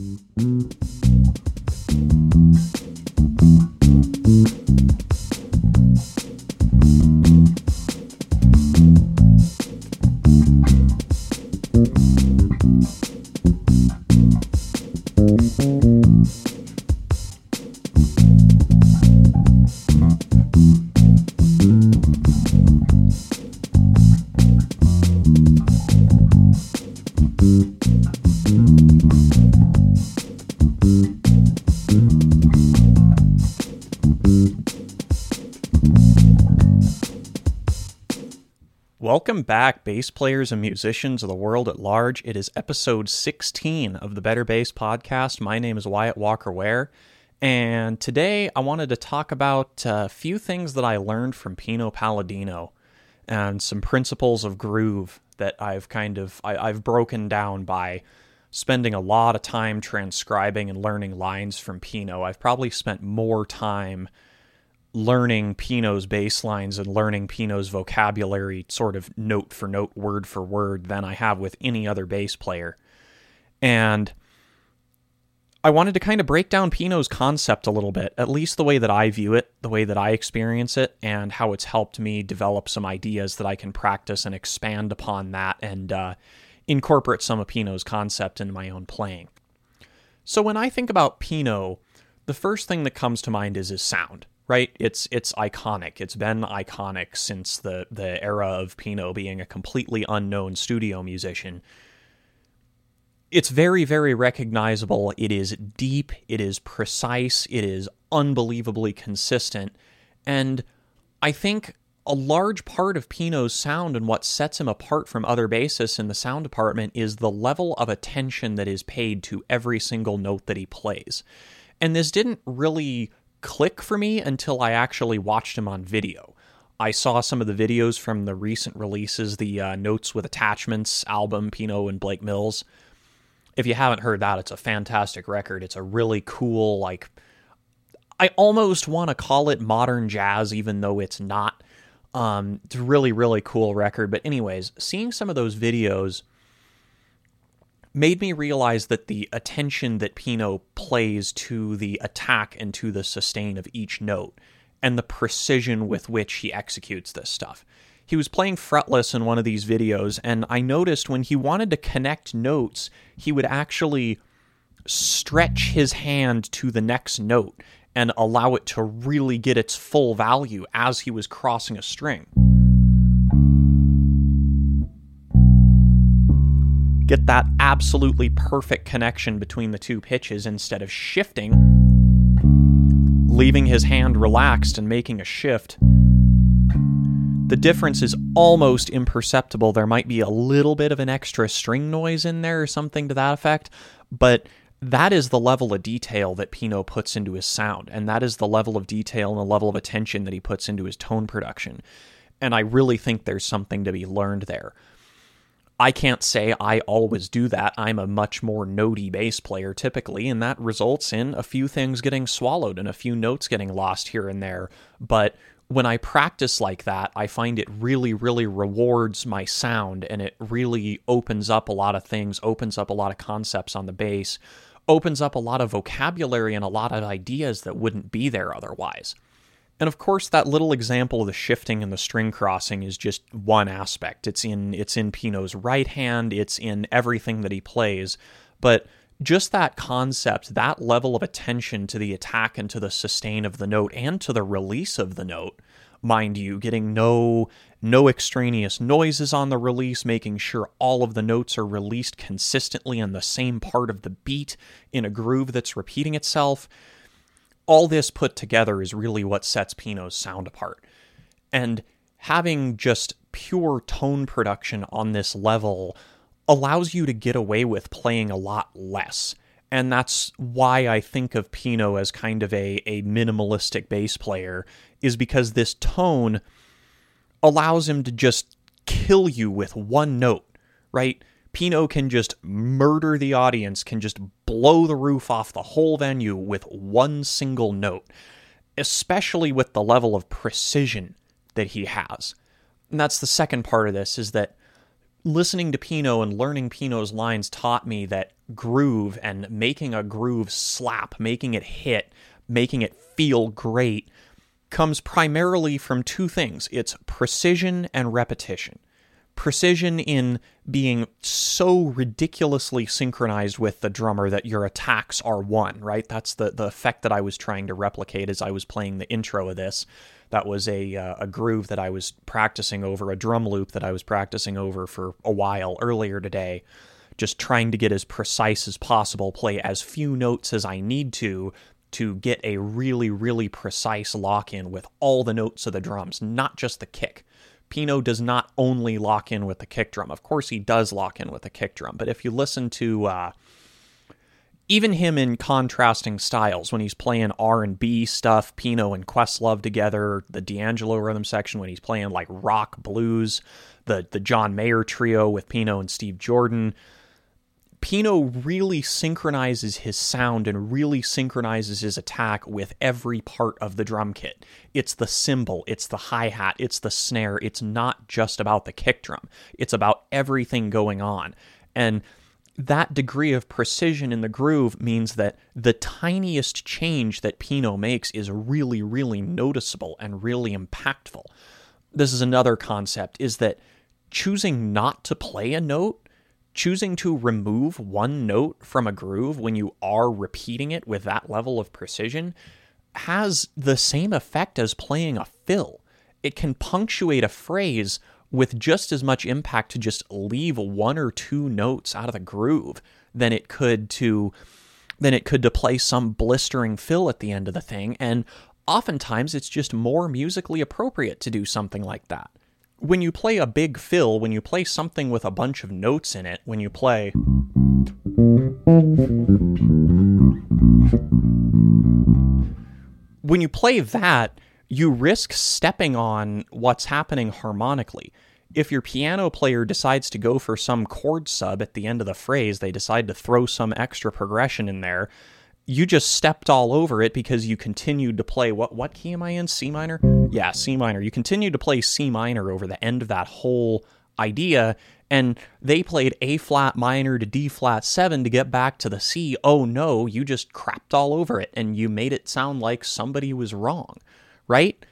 Mm-hmm. Welcome back, bass players and musicians of the world at large. It is episode 16 of the Better Bass Podcast. My name is Wyatt Walker Ware, and today I wanted to talk about a few things that I learned from Pino Palladino and some principles of groove that I've kind of I, I've broken down by spending a lot of time transcribing and learning lines from Pino. I've probably spent more time learning Pino's bass lines and learning Pino's vocabulary sort of note for note, word for word than I have with any other bass player. And I wanted to kind of break down Pino's concept a little bit, at least the way that I view it, the way that I experience it, and how it's helped me develop some ideas that I can practice and expand upon that and uh, incorporate some of Pino's concept into my own playing. So when I think about Pino, the first thing that comes to mind is his sound right? It's it's iconic. It's been iconic since the the era of Pino being a completely unknown studio musician. It's very very recognizable. It is deep, it is precise, it is unbelievably consistent. And I think a large part of Pino's sound and what sets him apart from other bassists in the sound department is the level of attention that is paid to every single note that he plays. And this didn't really click for me until I actually watched him on video. I saw some of the videos from the recent releases, the uh, Notes with Attachments album, Pino and Blake Mills. If you haven't heard that, it's a fantastic record. It's a really cool, like, I almost want to call it modern jazz, even though it's not. Um, it's a really, really cool record. But, anyways, seeing some of those videos made me realize that the attention that Pino plays to the attack and to the sustain of each note and the precision with which he executes this stuff. He was playing fretless in one of these videos, and I noticed when he wanted to connect notes, he would actually stretch his hand to the next note and allow it to really get its full value as he was crossing a string. get that absolutely perfect connection between the two pitches instead of shifting, leaving his hand relaxed and making a shift. The difference is almost imperceptible. There might be a little bit of an extra string noise in there or something to that effect, but that is the level of detail that Pino puts into his sound, and that is the level of detail and the level of attention that he puts into his tone production. And I really think there's something to be learned there. I can't say I always do that. I'm a much more notey bass player typically, and that results in a few things getting swallowed and a few notes getting lost here and there. But when I practice like that, I find it really, really rewards my sound and it really opens up a lot of things, opens up a lot of concepts on the bass, opens up a lot of vocabulary and a lot of ideas that wouldn't be there otherwise. And of course, that little example of the shifting and the string crossing is just one aspect. It's in it's in Pino's right hand, it's in everything that he plays. But just that concept, that level of attention to the attack and to the sustain of the note and to the release of the note, mind you, getting no no extraneous noises on the release, making sure all of the notes are released consistently on the same part of the beat in a groove that's repeating itself all this put together is really what sets Pino's sound apart. And having just pure tone production on this level allows you to get away with playing a lot less. And that's why I think of Pino as kind of a, a minimalistic bass player, is because this tone allows him to just kill you with one note, right? Pino can just murder the audience, can just blow the roof off the whole venue with one single note, especially with the level of precision that he has. And that's the second part of this is that listening to Pino and learning Pino's lines taught me that groove and making a groove slap, making it hit, making it feel great comes primarily from two things it's precision and repetition. Precision in being so ridiculously synchronized with the drummer that your attacks are one, right? That's the, the effect that I was trying to replicate as I was playing the intro of this. That was a, uh, a groove that I was practicing over, a drum loop that I was practicing over for a while earlier today just trying to get as precise as possible, play as few notes as I need to to get a really, really precise lock in with all the notes of the drums, not just the kick. Pino does not only lock in with the kick drum. Of course, he does lock in with the kick drum, but if you listen to uh, even him in contrasting styles, when he's playing R and B stuff, Pino and Questlove together, the D'Angelo rhythm section when he's playing like rock blues, the the John Mayer trio with Pino and Steve Jordan, Pino really synchronizes his sound and really synchronizes his attack with every part of the drum kit. It's the cymbal, it's the hi hat, it's the snare. It's not just about the kick drum, it's about everything going on. And that degree of precision in the groove means that the tiniest change that Pino makes is really, really noticeable and really impactful. This is another concept is that choosing not to play a note choosing to remove one note from a groove when you are repeating it with that level of precision has the same effect as playing a fill. It can punctuate a phrase with just as much impact to just leave one or two notes out of the groove than it could to than it could to play some blistering fill at the end of the thing and oftentimes it's just more musically appropriate to do something like that when you play a big fill, when you play something with a bunch of notes in it, when you play. When you play that, you risk stepping on what's happening harmonically. If your piano player decides to go for some chord sub at the end of the phrase, they decide to throw some extra progression in there, you just stepped all over it because you continued to play what what key am I in? C minor? Yeah, C minor. You continued to play C minor over the end of that whole idea and they played A flat minor to D flat 7 to get back to the C. Oh no, you just crapped all over it and you made it sound like somebody was wrong, right?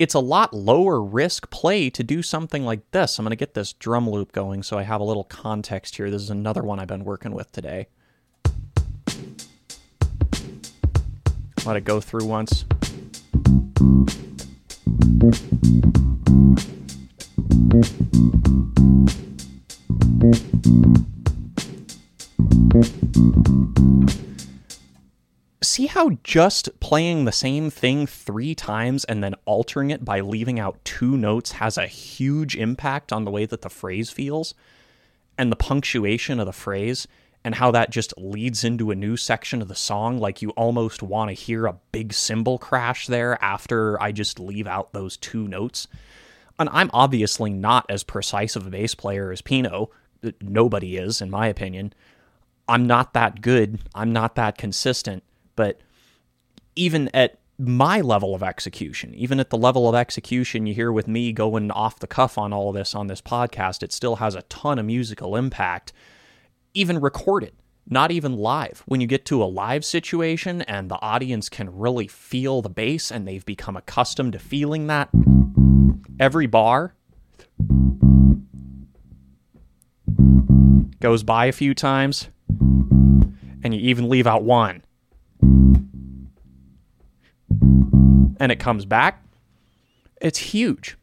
It's a lot lower risk play to do something like this. I'm going to get this drum loop going so I have a little context here. This is another one I've been working with today. Let it go through once. See how just playing the same thing three times and then altering it by leaving out two notes has a huge impact on the way that the phrase feels and the punctuation of the phrase? And how that just leads into a new section of the song. Like you almost want to hear a big cymbal crash there after I just leave out those two notes. And I'm obviously not as precise of a bass player as Pino. Uh, nobody is, in my opinion. I'm not that good. I'm not that consistent. But even at my level of execution, even at the level of execution you hear with me going off the cuff on all this on this podcast, it still has a ton of musical impact even recorded, not even live. When you get to a live situation and the audience can really feel the bass and they've become accustomed to feeling that, every bar goes by a few times and you even leave out one. And it comes back. It's huge.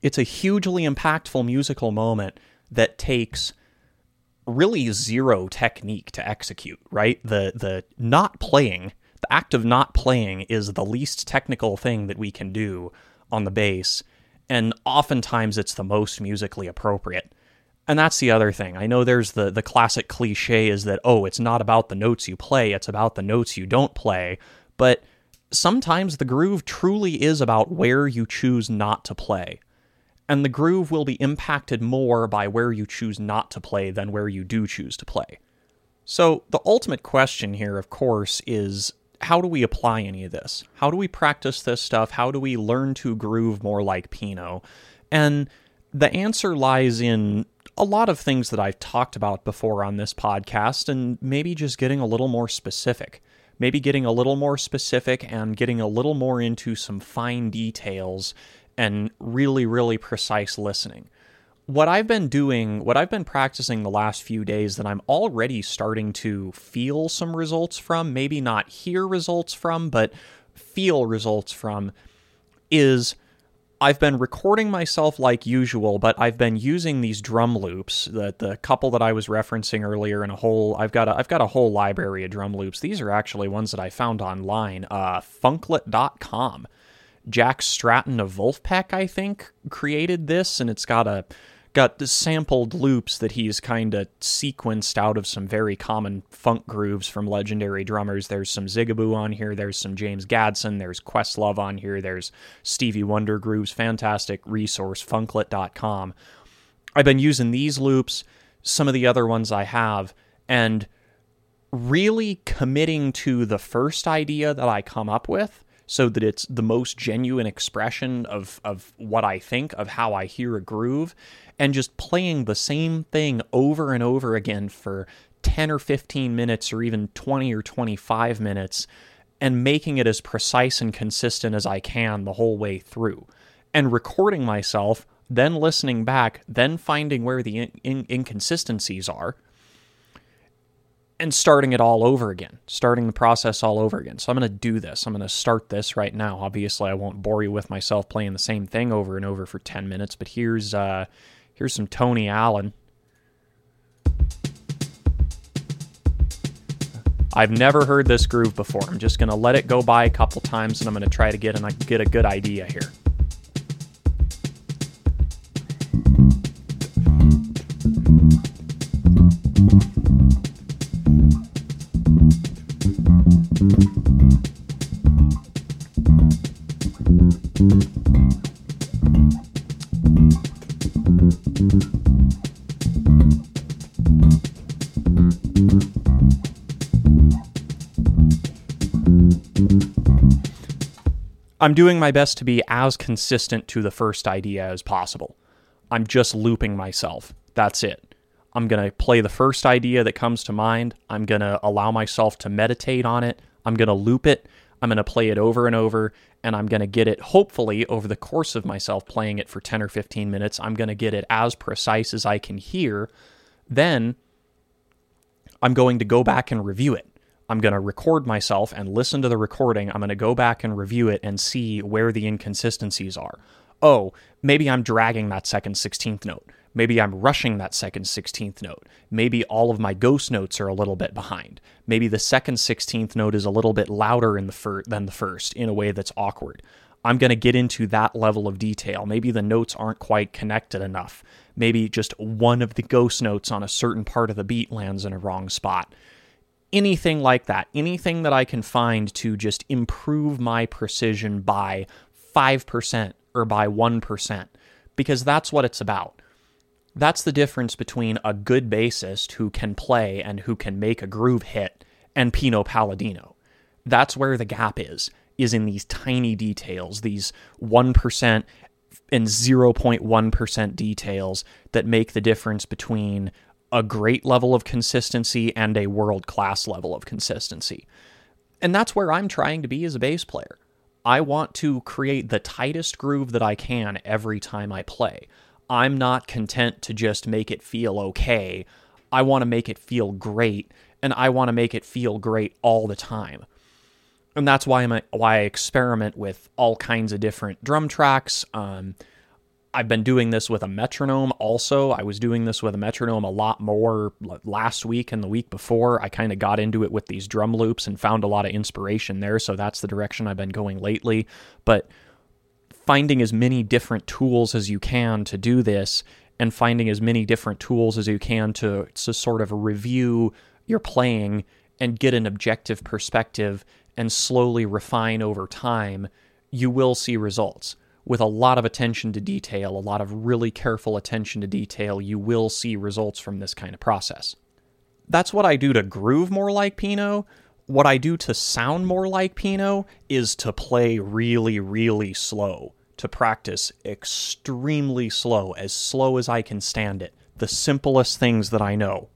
It's a hugely impactful musical moment that takes really zero technique to execute, right? The the not playing, the act of not playing is the least technical thing that we can do on the bass, and oftentimes it's the most musically appropriate. And that's the other thing. I know there's the the classic cliche is that oh, it's not about the notes you play, it's about the notes you don't play, but sometimes the groove truly is about where you choose not to play and the groove will be impacted more by where you choose not to play than where you do choose to play. So, the ultimate question here, of course, is how do we apply any of this? How do we practice this stuff? How do we learn to groove more like Pino? And the answer lies in a lot of things that I've talked about before on this podcast, and maybe just getting a little more specific. Maybe getting a little more specific and getting a little more into some fine details and really, really precise listening. What I've been doing, what I've been practicing the last few days that I'm already starting to feel some results from, maybe not hear results from, but feel results from, is I've been recording myself like usual, but I've been using these drum loops. That the couple that I was referencing earlier in a whole I've got a I've got a whole library of drum loops. These are actually ones that I found online. Uh, Funklet.com. Jack Stratton of Vulfpeck, I think, created this, and it's got a got the sampled loops that he's kind of sequenced out of some very common funk grooves from legendary drummers. There's some Zigaboo on here, there's some James Gadson, there's Questlove on here, there's Stevie Wonder grooves. Fantastic resource, funklet.com. I've been using these loops, some of the other ones I have, and really committing to the first idea that I come up with so that it's the most genuine expression of, of what I think, of how I hear a groove, and just playing the same thing over and over again for 10 or 15 minutes or even 20 or 25 minutes and making it as precise and consistent as I can the whole way through. And recording myself, then listening back, then finding where the in- in- inconsistencies are and starting it all over again, starting the process all over again. So I'm going to do this. I'm going to start this right now. Obviously, I won't bore you with myself playing the same thing over and over for 10 minutes, but here's uh here's some Tony Allen. I've never heard this groove before. I'm just going to let it go by a couple times and I'm going to try to get and get a good idea here. I'm doing my best to be as consistent to the first idea as possible. I'm just looping myself. That's it. I'm going to play the first idea that comes to mind. I'm going to allow myself to meditate on it. I'm going to loop it. I'm going to play it over and over, and I'm going to get it, hopefully, over the course of myself playing it for 10 or 15 minutes, I'm going to get it as precise as I can hear. Then I'm going to go back and review it. I'm going to record myself and listen to the recording. I'm going to go back and review it and see where the inconsistencies are. Oh, maybe I'm dragging that second 16th note. Maybe I'm rushing that second 16th note. Maybe all of my ghost notes are a little bit behind. Maybe the second 16th note is a little bit louder in the fir- than the first in a way that's awkward. I'm going to get into that level of detail. Maybe the notes aren't quite connected enough. Maybe just one of the ghost notes on a certain part of the beat lands in a wrong spot anything like that, anything that I can find to just improve my precision by 5% or by 1%, because that's what it's about. That's the difference between a good bassist who can play and who can make a groove hit and Pino Palladino. That's where the gap is, is in these tiny details, these 1% and 0.1% details that make the difference between a great level of consistency and a world class level of consistency. And that's where I'm trying to be as a bass player. I want to create the tightest groove that I can every time I play. I'm not content to just make it feel okay. I want to make it feel great, and I want to make it feel great all the time. And that's why a, why I experiment with all kinds of different drum tracks. Um, I've been doing this with a metronome also. I was doing this with a metronome a lot more last week and the week before. I kind of got into it with these drum loops and found a lot of inspiration there. So that's the direction I've been going lately. But finding as many different tools as you can to do this and finding as many different tools as you can to, to sort of review your playing and get an objective perspective and slowly refine over time, you will see results with a lot of attention to detail, a lot of really careful attention to detail, you will see results from this kind of process. That's what I do to groove more like Pino. What I do to sound more like Pino is to play really, really slow, to practice extremely slow, as slow as I can stand it. the simplest things that I know.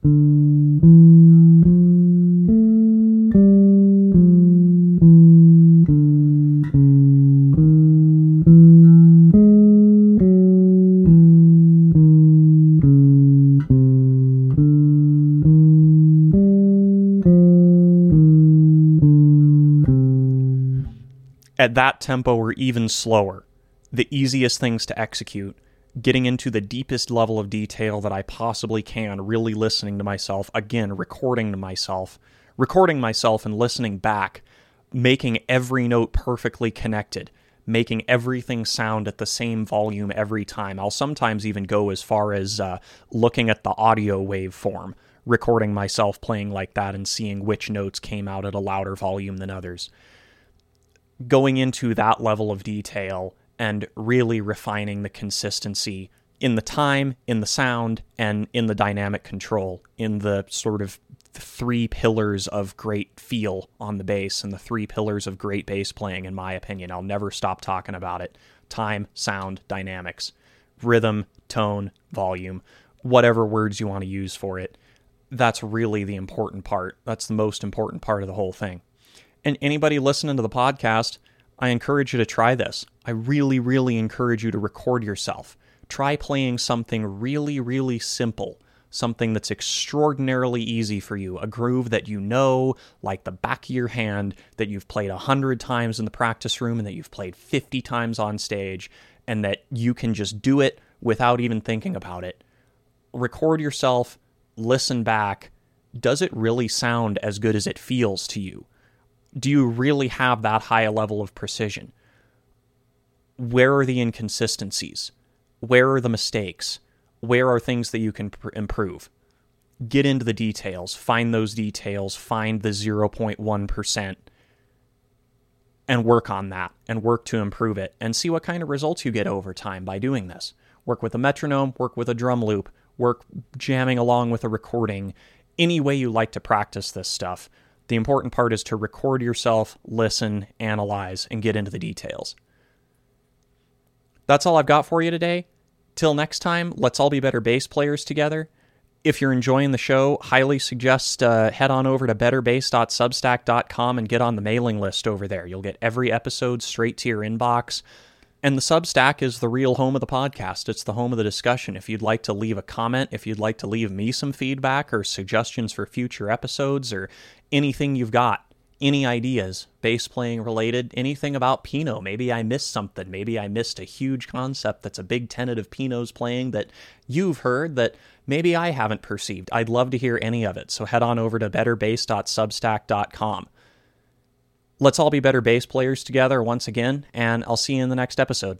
At that tempo or even slower, the easiest things to execute, getting into the deepest level of detail that I possibly can, really listening to myself, again, recording to myself, recording myself and listening back, making every note perfectly connected, making everything sound at the same volume every time. I'll sometimes even go as far as uh, looking at the audio waveform, recording myself playing like that and seeing which notes came out at a louder volume than others. Going into that level of detail and really refining the consistency in the time, in the sound, and in the dynamic control, in the sort of three pillars of great feel on the bass and the three pillars of great bass playing, in my opinion. I'll never stop talking about it time, sound, dynamics, rhythm, tone, volume, whatever words you want to use for it. That's really the important part. That's the most important part of the whole thing. And anybody listening to the podcast, I encourage you to try this. I really, really encourage you to record yourself. Try playing something really, really simple, something that's extraordinarily easy for you, a groove that you know like the back of your hand, that you've played a hundred times in the practice room and that you've played 50 times on stage, and that you can just do it without even thinking about it. Record yourself, listen back. Does it really sound as good as it feels to you? Do you really have that high a level of precision? Where are the inconsistencies? Where are the mistakes? Where are things that you can pr- improve? Get into the details, find those details, find the 0.1% and work on that and work to improve it and see what kind of results you get over time by doing this. Work with a metronome, work with a drum loop, work jamming along with a recording, any way you like to practice this stuff the important part is to record yourself, listen, analyze, and get into the details. That's all I've got for you today. Till next time, let's all be better bass players together. If you're enjoying the show, highly suggest uh, head on over to betterbass.substack.com and get on the mailing list over there. You'll get every episode straight to your inbox. And the Substack is the real home of the podcast. It's the home of the discussion. If you'd like to leave a comment, if you'd like to leave me some feedback or suggestions for future episodes or anything you've got, any ideas, bass playing related, anything about Pino. Maybe I missed something. Maybe I missed a huge concept that's a big tenet of Pino's playing that you've heard that maybe I haven't perceived. I'd love to hear any of it. So head on over to betterbass.substack.com. Let's all be better bass players together once again, and I'll see you in the next episode.